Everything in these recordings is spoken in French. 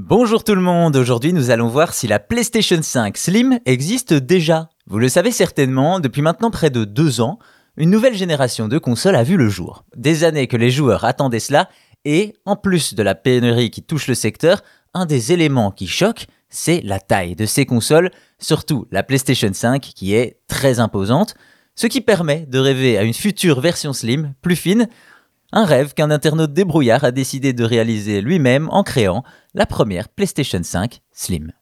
Bonjour tout le monde, aujourd'hui nous allons voir si la PlayStation 5 Slim existe déjà. Vous le savez certainement, depuis maintenant près de deux ans, une nouvelle génération de consoles a vu le jour. Des années que les joueurs attendaient cela, et en plus de la pénurie qui touche le secteur, un des éléments qui choque, c'est la taille de ces consoles, surtout la PlayStation 5 qui est très imposante, ce qui permet de rêver à une future version slim, plus fine, un rêve qu'un internaute débrouillard a décidé de réaliser lui-même en créant la première PlayStation 5 Slim.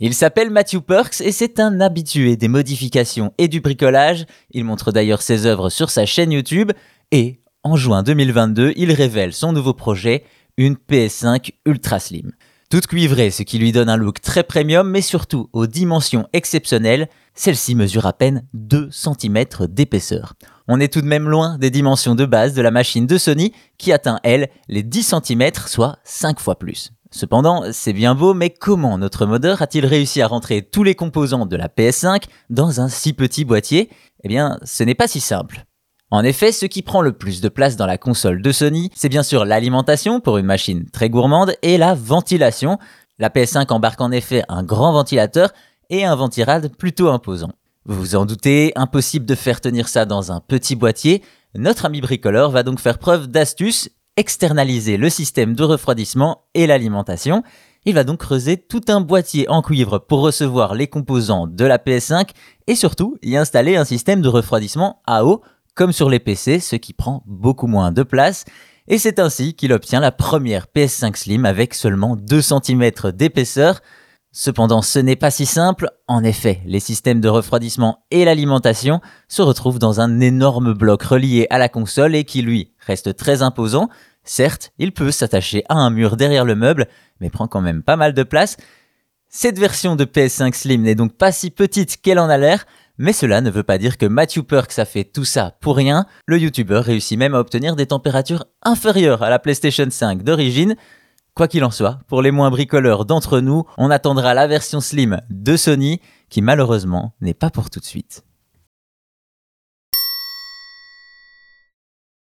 Il s'appelle Matthew Perks et c'est un habitué des modifications et du bricolage. Il montre d'ailleurs ses œuvres sur sa chaîne YouTube et en juin 2022, il révèle son nouveau projet, une PS5 Ultra Slim. Toute cuivrée, ce qui lui donne un look très premium, mais surtout aux dimensions exceptionnelles, celle-ci mesure à peine 2 cm d'épaisseur. On est tout de même loin des dimensions de base de la machine de Sony, qui atteint, elle, les 10 cm, soit 5 fois plus. Cependant, c'est bien beau, mais comment notre modeur a-t-il réussi à rentrer tous les composants de la PS5 dans un si petit boîtier? Eh bien, ce n'est pas si simple. En effet, ce qui prend le plus de place dans la console de Sony, c'est bien sûr l'alimentation pour une machine très gourmande et la ventilation. La PS5 embarque en effet un grand ventilateur et un ventirad plutôt imposant. Vous vous en doutez, impossible de faire tenir ça dans un petit boîtier. Notre ami bricoleur va donc faire preuve d'astuce, externaliser le système de refroidissement et l'alimentation. Il va donc creuser tout un boîtier en cuivre pour recevoir les composants de la PS5 et surtout y installer un système de refroidissement à eau comme sur les PC, ce qui prend beaucoup moins de place. Et c'est ainsi qu'il obtient la première PS5 Slim avec seulement 2 cm d'épaisseur. Cependant, ce n'est pas si simple. En effet, les systèmes de refroidissement et l'alimentation se retrouvent dans un énorme bloc relié à la console et qui, lui, reste très imposant. Certes, il peut s'attacher à un mur derrière le meuble, mais prend quand même pas mal de place. Cette version de PS5 Slim n'est donc pas si petite qu'elle en a l'air, mais cela ne veut pas dire que Matthew Perks a fait tout ça pour rien. Le YouTuber réussit même à obtenir des températures inférieures à la PlayStation 5 d'origine. Quoi qu'il en soit, pour les moins bricoleurs d'entre nous, on attendra la version slim de Sony qui malheureusement n'est pas pour tout de suite.